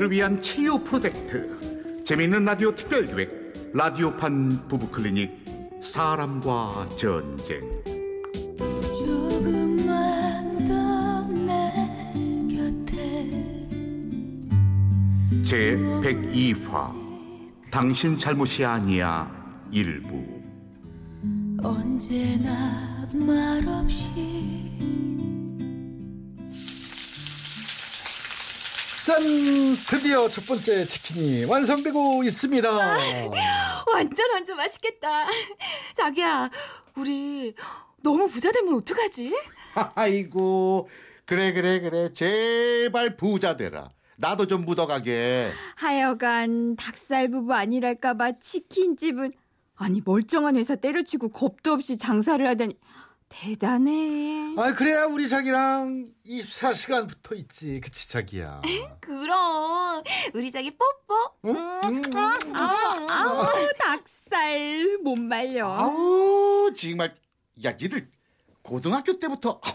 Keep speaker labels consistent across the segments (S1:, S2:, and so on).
S1: 부부들을 위한 치유 프로젝트. 재미있는 라디오 특별기획 라디오판 부부클리닉 사람과 전쟁. 제 102화. 당신 잘못이 아니야 일부.
S2: 언제나 말없이
S3: 짠! 드디어 첫 번째 치킨이 완성되고 있습니다.
S4: 완전 완전 맛있겠다. 자기야, 우리 너무 부자 되면 어떡하지?
S1: 아이고 그래 그래 그래 제발 부자 되라 나도 좀 묻어가게
S4: 하여간 닭살 부부 아니랄까봐 치킨집은 아니 멀쩡한 회사 때려치고 겁도 없이 장사를 하다니 대단해.
S3: 아, 그래야 우리 자기랑 24시간 붙어 있지. 그치, 자기야.
S4: 그럼 우리 자기 뽀뽀.
S3: 응?
S4: 음.
S3: 응?
S4: 아우, 아우 닭살 못 말려.
S1: 아우 정말 야 니들 고등학교 때부터 아우,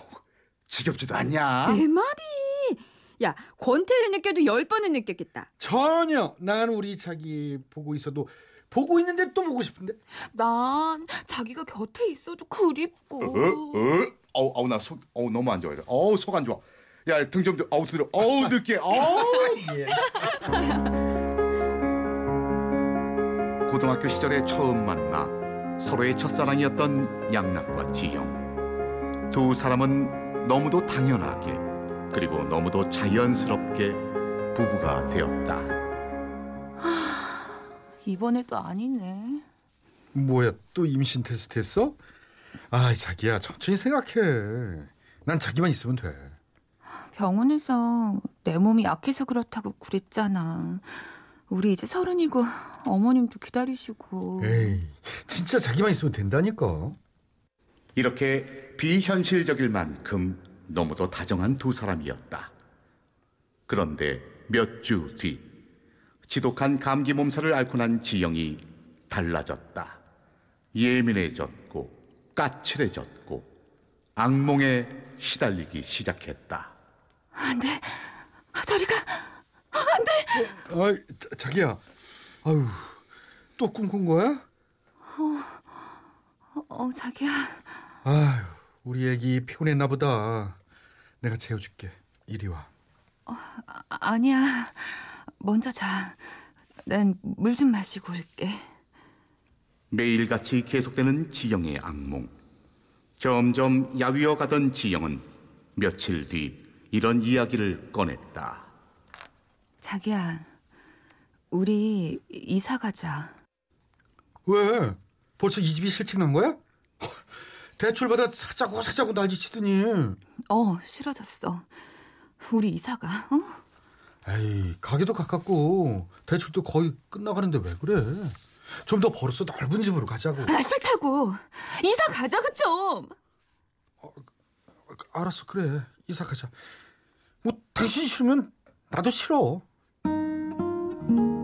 S1: 지겹지도 않냐
S4: 내 말이. 야 권태를 느껴도 열 번은 느꼈겠다.
S3: 전혀. 난 우리 자기 보고 있어도 보고 있는데 또 보고 싶은데.
S4: 난 자기가 곁에 있어도 그립고.
S1: 어? 어? 어우, 어우 나 속, 어우 너무 안 좋아요. 어우 속 안 좋아. 야 등 좀 어우 들어. 어우 느끼해. 어우.
S3: 예.
S1: 고등학교 시절에 처음 만나 서로의 첫사랑이었던 양락과 지영. 두 사람은 너무도 당연하게 그리고 너무도 자연스럽게 부부가 되었다.
S4: 이번에도 아니네.
S3: 뭐야, 또 임신 테스트 했어? 아, 자기야, 천천히 생각해. 난 자기만 있으면 돼.
S4: 병원에서 내 몸이 약해서 그렇다고 그랬잖아. 우리 이제 서른이고 어머님도 기다리시고.
S3: 에이, 진짜 자기만 있으면 된다니까.
S1: 이렇게 비현실적일 만큼 너무도 다정한 두 사람이었다. 그런데 몇 주 뒤, 지독한 감기 몸살을 앓고 난 지영이 달라졌다. 예민해졌고, 까칠해졌고, 악몽에 시달리기 시작했다.
S4: 안 돼. 저리 가.
S3: 아, 자, 자기야. 아유, 또 꿈꾼 거야?
S4: 어, 자기야.
S3: 아유, 우리 애기 피곤했나 보다. 내가 재워 줄게. 이리 와.
S4: 아, 아니야. 먼저 자. 난 물 좀 마시고 올게.
S1: 매일같이 계속되는 지영의 악몽. 점점 야위어 가던 지영은 며칠 뒤 이런 이야기를 꺼냈다.
S4: 자기야. 우리 이사 가자.
S3: 왜? 벌써 이 집이 실직 난 거야? 대출 받아 사자고 사자고 난리 치더니.
S4: 어, 싫어졌어. 우리 이사 가. 어?
S3: 에이, 가게도 가깝고 대출도 거의 끝나가는데 왜 그래? 좀 더 벌어서 넓은 집으로 가자고.
S4: 나 싫다고. 이사 가자고 좀.
S3: 알았어, 그래. 이사 가자. 뭐 당신 싫으면 나도 싫어.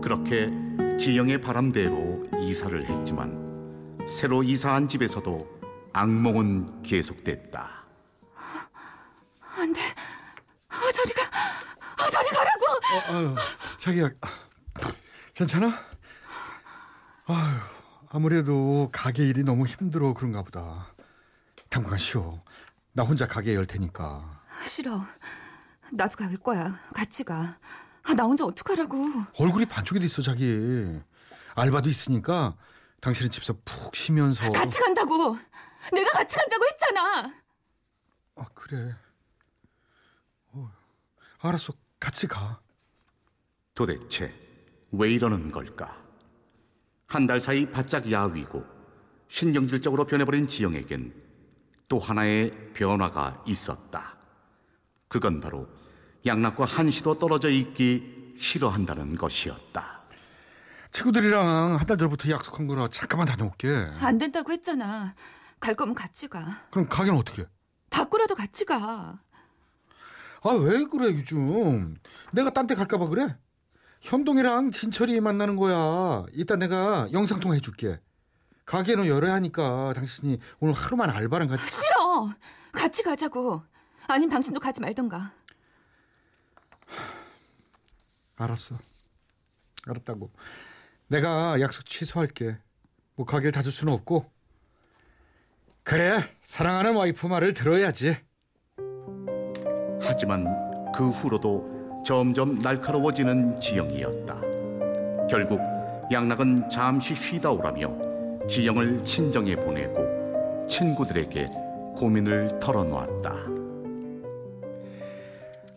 S1: 그렇게 지영의 바람대로 이사를 했지만 새로 이사한 집에서도 악몽은 계속됐다.
S4: 안 돼. 어, 저리 가. 어, 가라고.
S3: 아유, 자기야, 괜찮아? 아유, 아무래도 가게 일이 너무 힘들어 그런가 보다. 당분간 쉬어. 나 혼자 가게 열 테니까.
S4: 싫어. 나도 갈 거야. 같이 가. 아, 나 혼자 어떡하라고.
S3: 얼굴이 반쪽이 됐어, 자기. 알바도 있으니까 당신은 집에서 푹 쉬면서.
S4: 같이 간다고. 내가 같이 간다고 했잖아.
S3: 아, 그래. 어, 알았어, 같이 가.
S1: 도대체 왜 이러는 걸까? 한 달 사이 바짝 야위고 신경질적으로 변해버린 지영에겐 또 하나의 변화가 있었다. 그건 바로 양락과 한시도 떨어져 있기 싫어한다는 것이었다.
S3: 친구들이랑 한 달 전부터 약속한 거라 잠깐만 다녀올게.
S4: 안 된다고 했잖아. 갈 거면 같이 가.
S3: 그럼 가게는 어떻게?
S4: 바꾸라도 같이 가.
S3: 아, 왜 그래, 요즘? 내가 딴 데 갈까봐 그래? 현동이랑 진철이 만나는 거야. 이따 내가 영상통화 해줄게. 가게는 열어야 하니까 당신이 오늘 하루만 알바랑 같이.
S4: 싫어. 같이 가자고. 아님 당신도 가지 말던가.
S3: 알았어. 알았다고. 내가 약속 취소할게. 뭐 가게를 닫을 수는 없고. 그래, 사랑하는 와이프 말을 들어야지.
S1: 하지만 그 후로도 점점 날카로워지는 지영이었다. 결국 양락은 잠시 쉬다 오라며 지영을 친정에 보내고 친구들에게 고민을 털어놓았다.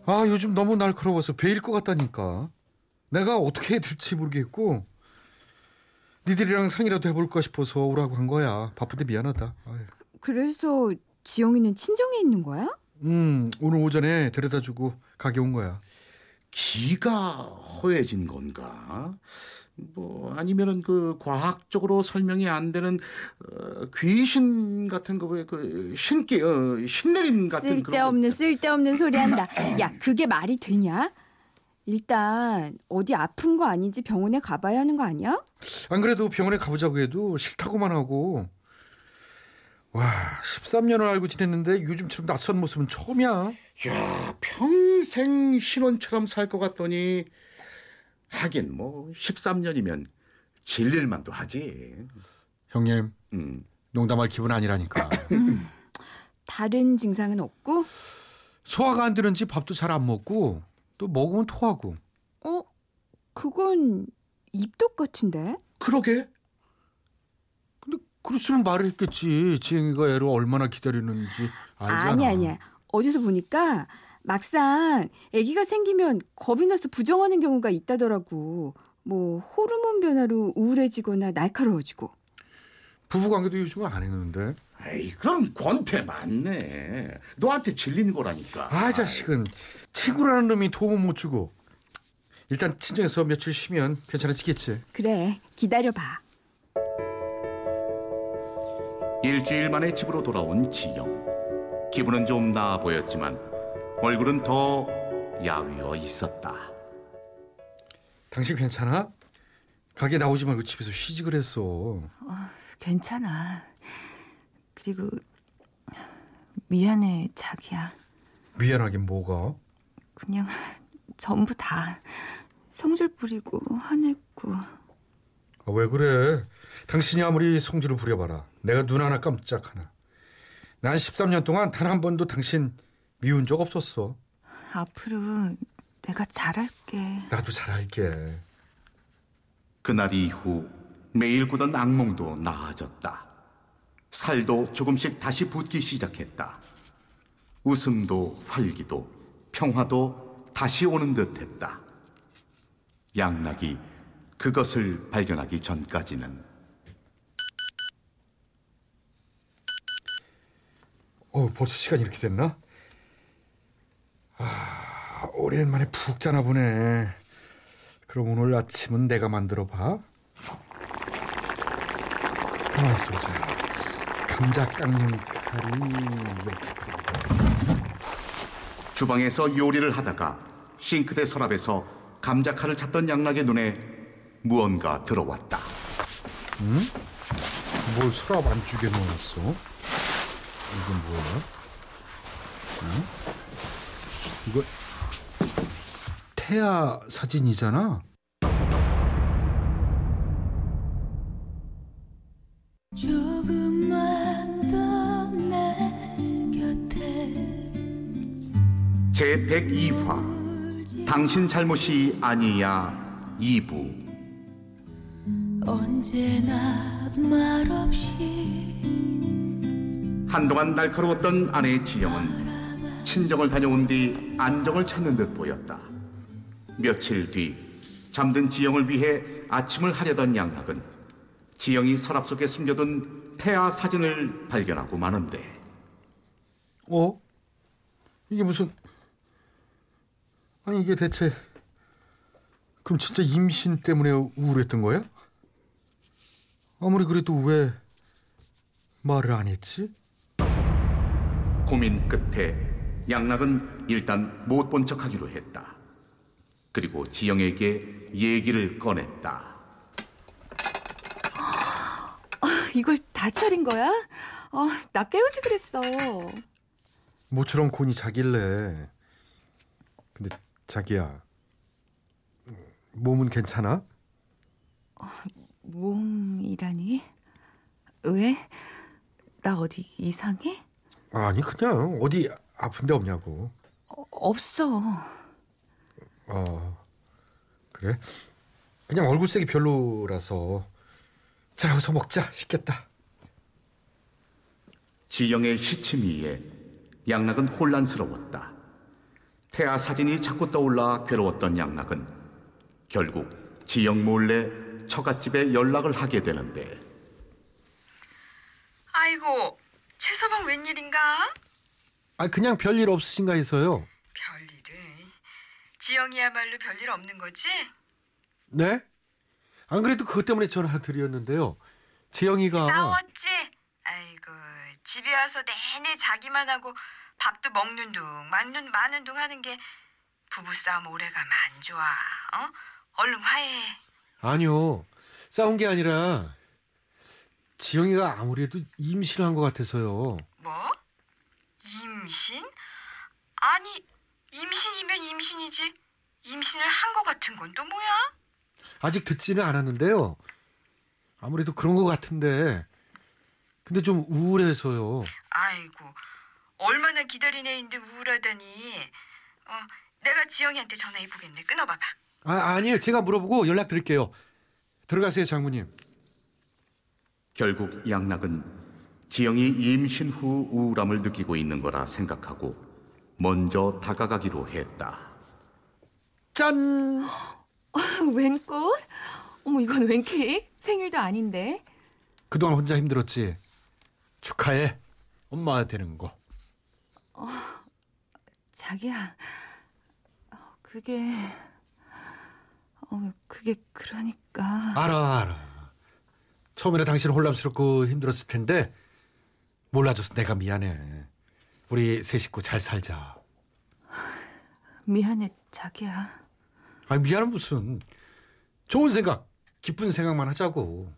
S3: 아, 요즘 너무 날카로워서 베일 것 같다니까. 내가 어떻게 해야 될지 모르겠고. 니들이랑 상의라도 해볼까 싶어서 오라고 한 거야. 바쁜데 미안하다. 아유.
S5: 그래서 지영이는 친정에 있는 거야?
S3: 음, 오늘 오전에 데려다주고 가게 온 거야.
S1: 기가 허해진 건가? 뭐 아니면은 그 과학적으로 설명이 안 되는 어, 귀신 같은 거그 신기 어, 신내림 같은
S5: 쓸데없는 쓸데없는 소리 한다. 야, 그게 말이 되냐? 일단 어디 아픈 거 아닌지 병원에 가봐야 하는 거 아니야?
S3: 안 그래도 병원에 가보자고 해도 싫다고만 하고. 와, 13년을 알고 지냈는데 요즘처럼 낯선 모습은 처음이야.
S1: 야 평생 신혼처럼 살 것 같더니 하긴 뭐 13년이면 질릴만도 하지.
S3: 형님,
S1: 음.
S3: 농담할 기분 아니라니까.
S5: 다른 증상은 없고?
S3: 소화가 안 되는지 밥도 잘 안 먹고 또 먹으면 토하고.
S5: 어? 그건 입덧 같은데?
S1: 그러게.
S3: 근데 그랬으면 말을 했겠지. 지영이가 애를 얼마나 기다리는지 알잖아.
S5: 아니 아니야. 어디서 보니까 막상 아기가 생기면 겁이 나서 부정하는 경우가 있다더라고. 뭐 호르몬 변화로 우울해지거나 날카로워지고.
S3: 부부관계도 요즘은 안 했는데.
S1: 에이 그럼 권태 많네. 너한테 질린 거라니까.
S3: 아 자식은 친구라는 놈이 도움을 못 주고. 일단 친정에서 며칠 쉬면 괜찮아지겠지.
S5: 그래 기다려봐.
S1: 일주일 만에 집으로 돌아온 지영. 기분은 좀 나아 보였지만 얼굴은 더 야위어 있었다.
S3: 당신 괜찮아? 가게 나오지 말고 집에서 쉬지 그랬어.
S4: 괜찮아. 그리고 미안해, 자기야.
S3: 미안하긴 뭐가?
S4: 그냥 전부 다 성질 부리고 화냈고
S3: 아, 왜 그래? 당신이 아무리 성질을 부려봐라. 내가 눈 하나 깜짝 하나. 난 13년 동안 단 한 번도 당신 미운 적 없었어.
S4: 앞으로 내가 잘할게.
S3: 나도 잘할게.
S1: 그날 이후 매일 꾸던 악몽도 나아졌다. 살도 조금씩 다시 붙기 시작했다. 웃음도 활기도 평화도 다시 오는 듯했다. 양락이 그것을 발견하기 전까지는
S3: 어, 벌써 시간이 이렇게 됐나? 아, 오랜만에 푹 자나 보네. 그럼 오늘 아침은 내가 만들어 봐. 가만 있어보자. 감자 깎는 칼이 이렇게.
S1: 주방에서 요리를 하다가 싱크대 서랍에서 감자 칼을 찾던 양락의 눈에 무언가 들어왔다.
S3: 뭘 서랍 안쪽에 넣어놨어? 이건 뭐야? 응? 이거 태아 사진이잖아.
S1: 제 102화 당신 잘못이 아니야 2부
S2: 언제나 말없이
S1: 한동안 날카로웠던 아내 지영은 친정을 다녀온 뒤 안정을 찾는 듯 보였다. 며칠 뒤 잠든 지영을 위해 아침을 하려던 양락은 지영이 서랍 속에 숨겨둔 태아 사진을 발견하고 마는데
S3: 어? 이게 무슨 아니 이게 대체 그럼 진짜 임신 때문에 우울했던 거야? 아무리 그래도 왜 말을 안 했지?
S1: 고민 끝에 양락은 일단 못 본 척하기로 했다. 그리고 지영에게 얘기를 꺼냈다.
S4: 이걸 다 차린 거야? 어, 나 깨우지 그랬어.
S3: 모처럼 곤이 자길래 근데 자기야 몸은 괜찮아?
S4: 몸이라니? 왜? 나 어디 이상해?
S3: 아니 그냥 어디 아픈 데 없냐고.
S4: 어, 없어.
S3: 어 그래? 그냥 얼굴색이 별로라서 자 여기서 먹자 식겠다.
S1: 지영의 시치미에 양락은 혼란스러웠다. 태아 사진이 자꾸 떠올라 괴로웠던 양락은 결국 지영 몰래 처갓집에 연락을 하게 되는데
S6: 아이고, 최서방 웬일인가?
S3: 아 그냥 별일 없으신가 해서요.
S6: 별일은 지영이야말로 별일 없는 거지?
S3: 네? 안 그래도 그것 때문에 전화 드렸는데요. 지영이가
S6: 싸웠지? 아이고, 집에 와서 내내 자기만 하고 밥도 먹는 둥, 맞는 마는 둥 하는 게 부부싸움 오래가면 안 좋아. 어? 얼른 화해해.
S3: 아니요 싸운 게 아니라 지영이가 아무래도 임신한 것 같아서요.
S6: 뭐? 임신? 아니, 임신이면 임신이지. 임신을 한거 같은 건 또 뭐야?
S3: 아직 듣지는 않았는데요. 아무래도 그런 것 같은데 근데 좀 우울해서요.
S6: 아이고, 얼마나 기다린 애인데 우울하다니. 어, 내가 지영이한테 전화해 보겠네. 끊어봐봐.
S3: 아 아니에요 제가 물어보고 연락 드릴게요. 들어가세요 장모님.
S1: 결국 양락은 지영이 임신 후 우울함을 느끼고 있는 거라 생각하고 먼저 다가가기로 했다.
S3: 짠.
S4: 웬 꽃? 어머, 이건 웬 케이크? 생일도 아닌데.
S3: 그동안 혼자 힘들었지. 축하해. 엄마 되는 거.
S4: 자기야, 어, 그게, 어, 그게 그러니까.
S3: 알아 알아. 처음에는 당신 혼란스럽고 힘들었을 텐데 몰라줘서 내가 미안해. 우리 세 식구 잘 살자.
S4: 미안해, 자기야.
S3: 아 미안은 무슨. 좋은 생각, 기쁜 생각만 하자고.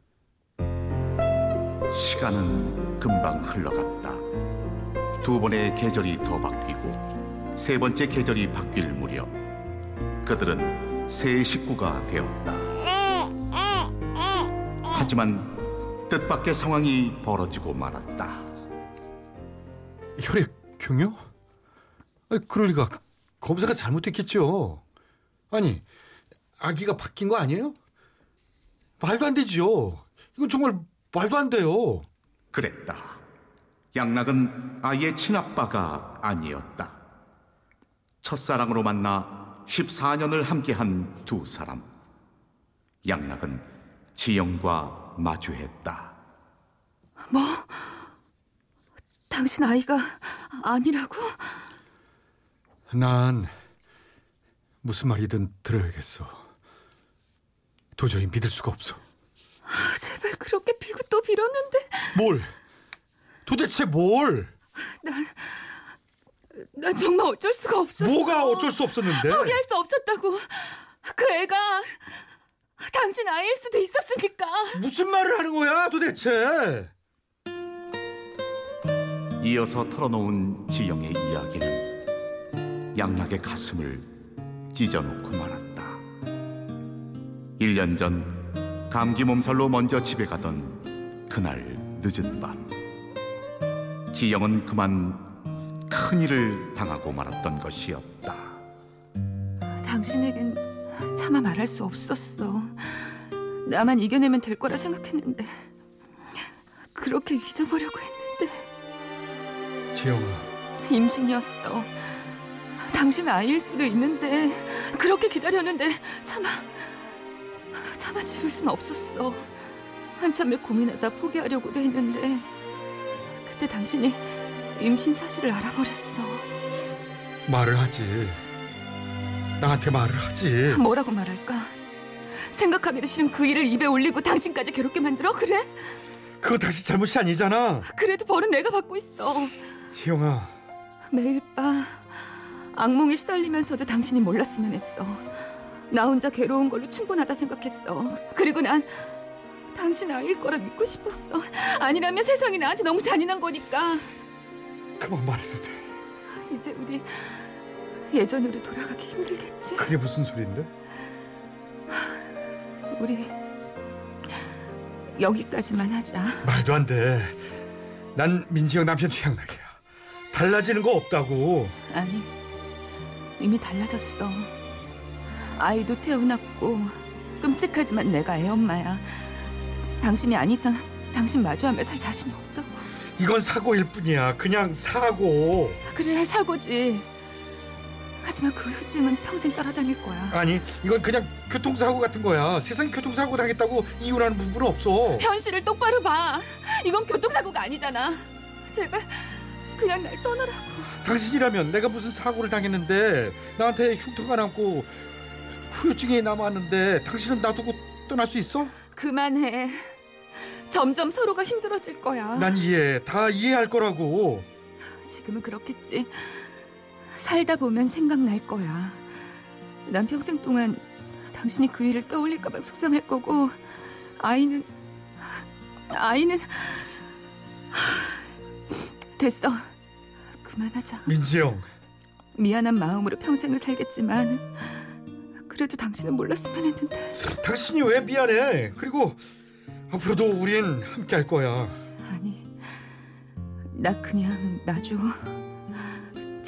S1: 시간은 금방 흘러갔다. 두 번의 계절이 더 바뀌고 세 번째 계절이 바뀔 무렵 그들은 새 식구가 되었다. 하지만 뜻밖의 상황이 벌어지고 말았다.
S3: 혈액? 아니, 그럴 리가 검사가 잘못됐겠죠. 아니 아기가 바뀐 거 아니에요? 말도 안 되죠. 이건 정말 말도 안 돼요.
S1: 그랬다. 양락은 아이의 친아빠가 아니었다. 첫사랑으로 만나 14년을 함께한 두 사람. 양락은 지영과 마주했다.
S4: 당신 아이가 아니라고?
S3: 난 무슨 말이든 들어야겠어. 도저히 믿을 수가 없어.
S4: 아, 제발 그렇게 빌고 또 빌었는데.
S3: 뭘? 도대체 뭘?
S4: 난 정말 어쩔 수가 없었어.
S3: 뭐가 어쩔 수 없었는데?
S4: 포기할 수 없었다고. 그 애가 당신 아이일 수도 있었으니까.
S3: 무슨 말을 하는 거야 도대체?
S1: 이어서 털어놓은 지영의 이야기는 양락의 가슴을 찢어놓고 말았다. 1년 전 감기 몸살로 먼저 집에 가던 그날 늦은 밤 지영은 그만 큰일을 당하고 말았던 것이었다.
S4: 당신에겐 차마 말할 수 없었어. 나만 이겨내면 될 거라 생각했는데 그렇게 잊어보려고 했는데
S3: 지영아,
S4: 임신이었어. 당신 아이일 수도 있는데 그렇게 기다렸는데 차마 차마 지울 순 없었어. 한참을 고민하다 포기하려고도 했는데 그때 당신이 임신 사실을 알아버렸어.
S3: 말을 하지. 나한테 말을 하지.
S4: 뭐라고 말할까? 생각하기도 싫은 그 일을 입에 올리고 당신까지 괴롭게 만들어? 그래?
S3: 그거 당신 잘못이 아니잖아.
S4: 그래도 벌은 내가 받고 있어.
S3: 지영아,
S4: 매일 밤 악몽에 시달리면서도 당신이 몰랐으면 했어. 나 혼자 괴로운 걸로 충분하다 생각했어. 그리고 난 당신 아이일 거라 믿고 싶었어. 아니라면 세상이 나한테 너무 잔인한 거니까.
S3: 그만 말해도 돼.
S4: 이제 우리 예전으로 돌아가기 힘들겠지?
S3: 그게 무슨 소리인데?
S4: 우리 여기까지만 하자.
S3: 말도 안 돼. 난 민지영 남편 최양락이야. 달라지는 거 없다고.
S4: 아니, 이미 달라졌어. 아이도 태어났고 끔찍하지만 내가 애 엄마야. 당신이 안 이상 당신 마주하며 살 자신이 없다고.
S3: 이건 사고일 뿐이야. 그냥 사고.
S4: 그래 사고지. 하지만 그 후증은 평생 따라다닐 거야.
S3: 아니, 이건 그냥 교통사고 같은 거야. 세상에 교통사고 당했다고 이혼하는 부분은 없어.
S4: 현실을 똑바로 봐. 이건 교통사고가 아니잖아. 제발 그냥 날 떠나라고.
S3: 당신이라면 내가 무슨 사고를 당했는데 나한테 흉터가 남고 후유증이 남았는데 당신은 놔두고 떠날 수 있어?
S4: 그만해. 점점 서로가 힘들어질 거야.
S3: 난 이해해. 다 이해할 거라고.
S4: 지금은 그렇겠지. 살다 보면 생각날 거야. 난 평생 동안 당신이 그 일을 떠올릴까봐 속상할 거고 아이는 아이는 됐어. 그만하자.
S3: 민지영.
S4: 미안한 마음으로 평생을 살겠지만 그래도 당신은 몰랐으면 했는데
S3: 당신이 왜 미안해? 그리고 앞으로도 우린 함께 할 거야.
S4: 아니 나 그냥 놔줘.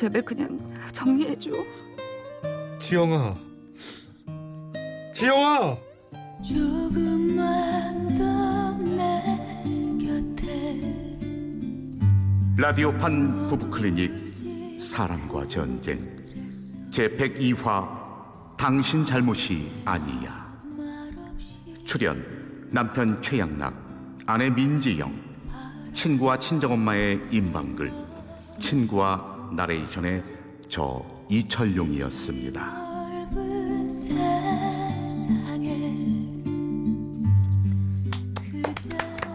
S4: 제발 그냥 정리해줘.
S3: 지영아. 지영아.
S2: 조금만 더내 곁에
S1: 라디오판 부부클리닉 사랑과 전쟁 제 102화 당신 잘못이 아니야 출연 남편 최양락 아내 민지영 친구와 친정엄마의 임방글 친구와 나레이션의 저 이철용이었습니다.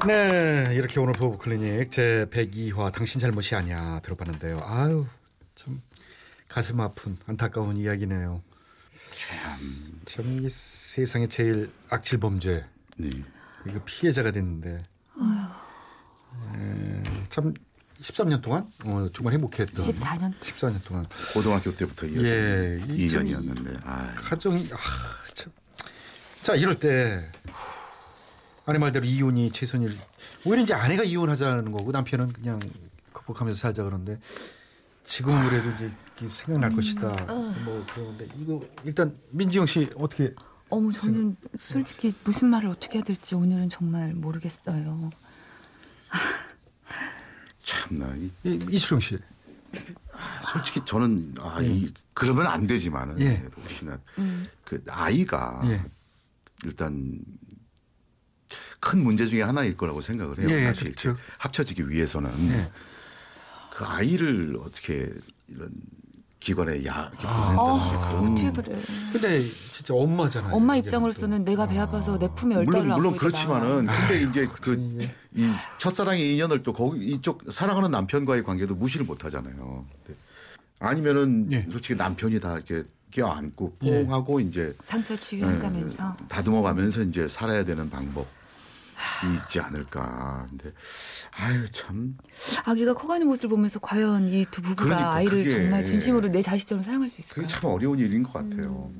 S3: 네, 이렇게 오늘 부부 클리닉 제 102화 당신 잘못이 아니야 들어봤는데요. 아유, 참 가슴 아픈 안타까운 이야기네요. 참이 세상에 제일 악질 범죄
S1: 네.
S3: 이거 피해자가 됐는데 에, 참 13년 동안? 어, 정말 행복했던.
S4: 14년?
S3: 14년 동안.
S1: 고등학교 때부터 이어진
S3: 예, 이 참-
S1: 2년이었는데. 아,
S3: 가정이 아, 참. 자 이럴 때 아내 말대로 이혼이 최선일. 오히려 이제 아내가 이혼하자는 거고 남편은 그냥 극복하면서 살자 그러는데 지금 그래도 이제 생각날 것이다. 뭐 그런데 이거 일단 민지영 씨 어떻게
S7: 어머 저는 솔직히 무슨 말을 어떻게 해야 될지 오늘은 정말 모르겠어요.
S1: 참나 이-
S3: 이- 이철용 씨
S1: 솔직히 저는 아, 이, 그러면 안 되지만은
S3: 예.
S1: 혹시나 그 아이가
S3: 예.
S1: 일단 큰 문제 중에 하나일 거라고 생각을 해요.
S3: 예, 예,
S1: 사실
S3: 그렇죠.
S1: 이렇게 합쳐지기 위해서는
S3: 예.
S1: 그 아이를 어떻게 이런 기관에 야 이렇게
S3: 아.
S1: 보낸다는 게 그런
S7: 어떻게 그래?
S3: 근데 진짜 엄마잖아요.
S7: 엄마 입장으로서는
S3: 또.
S7: 내가 배 아파서 내 품에
S1: 물론
S7: 열달을
S1: 물론 그렇지만은
S7: 있다가
S1: 근데 이제 그
S3: 이게.
S1: 이 첫사랑의 인연을 또 거기 이쪽 사랑하는 남편과의 관계도 무시를 못 하잖아요. 아니면은
S3: 예.
S1: 솔직히 남편이 다 이렇게 껴안고
S3: 예.
S1: 뽕하고 이제
S7: 상처 치유해가면서
S1: 예, 다듬어 가면서 이제 살아야 되는 방법이 있지 않을까. 근데 아유 참
S7: 아기가 커가는 모습을 보면서 과연 이 두 부부가
S1: 그러니까
S7: 아이를
S1: 그게-
S7: 정말 진심으로 내 자식처럼 사랑할 수 있을까?
S1: 그게 참 어려운 일인 것 같아요.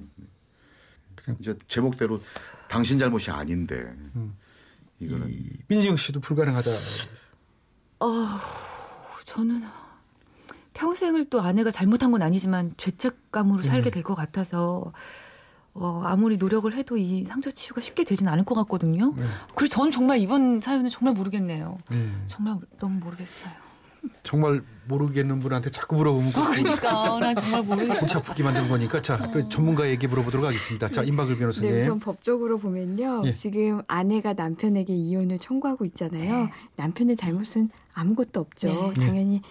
S3: 그냥-
S1: 이제 제목대로 당신 잘못이 아닌데
S3: 음.
S1: 이거는
S3: 이 민지영 씨도 불가능하다.
S7: 어, 저는 평생을 또 아내가 잘못한 건 아니지만 죄책감으로 살게 될 것 같아서 어, 아무리 노력을 해도 이 상처 치유가 쉽게 되진 않을 것 같거든요.
S3: 네.
S7: 그래서 저는 정말 이번 사연은 정말 모르겠네요.
S3: 예.
S7: 정말 너무 모르겠어요.
S3: 정말 모르겠는 분한테 자꾸 물어보면 그
S7: 그러니까 난 정말 모르겠어요.
S3: 골치 아프게 만드는 거니까 자, 그 전문가에게 물어보도록 하겠습니다. 자, 임박을 변호사님.
S5: 네, 우선 법적으로 보면요.
S3: 예.
S5: 지금 아내가 남편에게 이혼을 청구하고 있잖아요. 남편의 잘못은 아무것도 없죠.
S7: 네.
S5: 당연히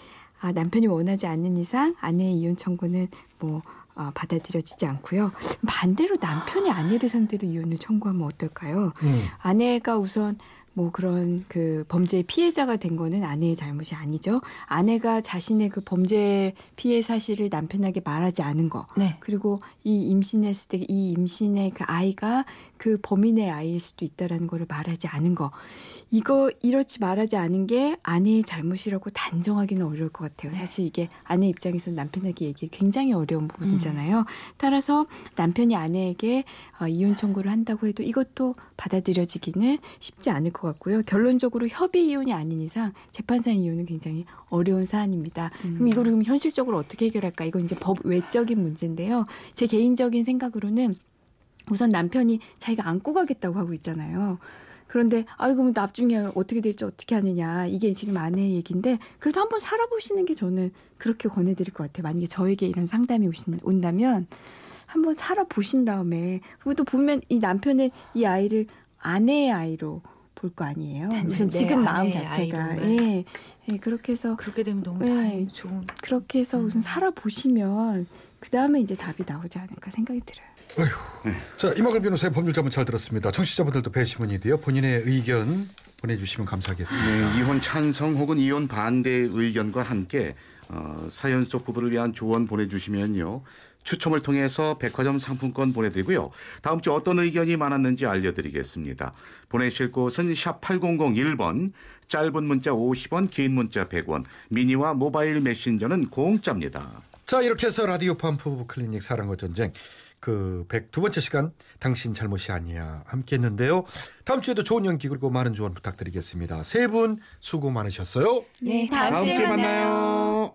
S5: 아, 남편이 원하지 않는 이상 아내의 이혼 청구는 뭐 어, 받아들여지지 않고요. 반대로 남편이 아내를 상대로 이혼을 청구하면 어떨까요?
S3: 음.
S5: 아내가 우선 뭐 그런 그 범죄의 피해자가 된 거는 아내의 잘못이 아니죠. 아내가 자신의 그 범죄 피해 사실을 남편에게 말하지 않은 거.
S7: 네.
S5: 그리고 이 임신했을 때 이 임신의 그 아이가 그 범인의 아이일 수도 있다라는 거를 말하지 않은 거. 이거 이렇지 말하지 않은 게 아내의 잘못이라고 단정하기는 어려울 것 같아요. 사실 이게 아내 입장에서는 남편에게 얘기 굉장히 어려운 부분이잖아요. 따라서 남편이 아내에게 어, 이혼 청구를 한다고 해도 이것도 받아들여지기는 쉽지 않을 것 같고요. 결론적으로 협의 이혼이 아닌 이상 재판상 이혼은 굉장히 어려운 사안입니다. 그럼 이거를 그럼 현실적으로 어떻게 해결할까? 이거 이제 법 외적인 문제인데요. 제 개인적인 생각으로는 우선 남편이 자기가 안고 가겠다고 하고 있잖아요. 그런데 아이고 그럼 나중에 어떻게 될지 어떻게 하느냐 이게 지금 아내의 얘기인데 그래도 한번 살아보시는 게 저는 그렇게 권해드릴 것 같아요. 만약에 저에게 이런 상담이 오신, 온다면 한번 살아보신 다음에 그리고 또 보면 이 남편은 이 아이를 아내의 아이로 볼 거 아니에요. 우선
S7: 내
S5: 지금 마음 자체가. 예, 예 그렇게 해서
S7: 그렇게 되면 너무
S5: 네.
S7: 다행 좋은.
S5: 그렇게 해서
S7: 음.
S5: 우선 살아보시면 그 다음에 이제 답이 나오지 않을까 생각이 들어요.
S3: 자 이마글 변호사의 법률 자문 잘 들었습니다. 청취자분들도 배심원이 되어 본인의 의견 보내주시면 감사하겠습니다.
S1: 네, 이혼 찬성 혹은 이혼 반대 의견과 함께 어, 사연 속 부부를 위한 조언 보내주시면요. 추첨을 통해서 백화점 상품권 보내드리고요. 다음 주 어떤 의견이 많았는지 알려드리겠습니다. 보내실 곳은 샵 8001번, 짧은 문자 50원, 긴 문자 100원, 미니와 모바일 메신저는 공짜입니다.
S3: 자 이렇게 해서 라디오 팜프 클리닉 사랑과 전쟁 그 102번째 시간 당신 잘못이 아니야 함께 했는데요. 다음 주에도 좋은 연기 그리고 많은 조언 부탁드리겠습니다. 세 분 수고 많으셨어요.
S7: 네,
S1: 다음 주에 만나요.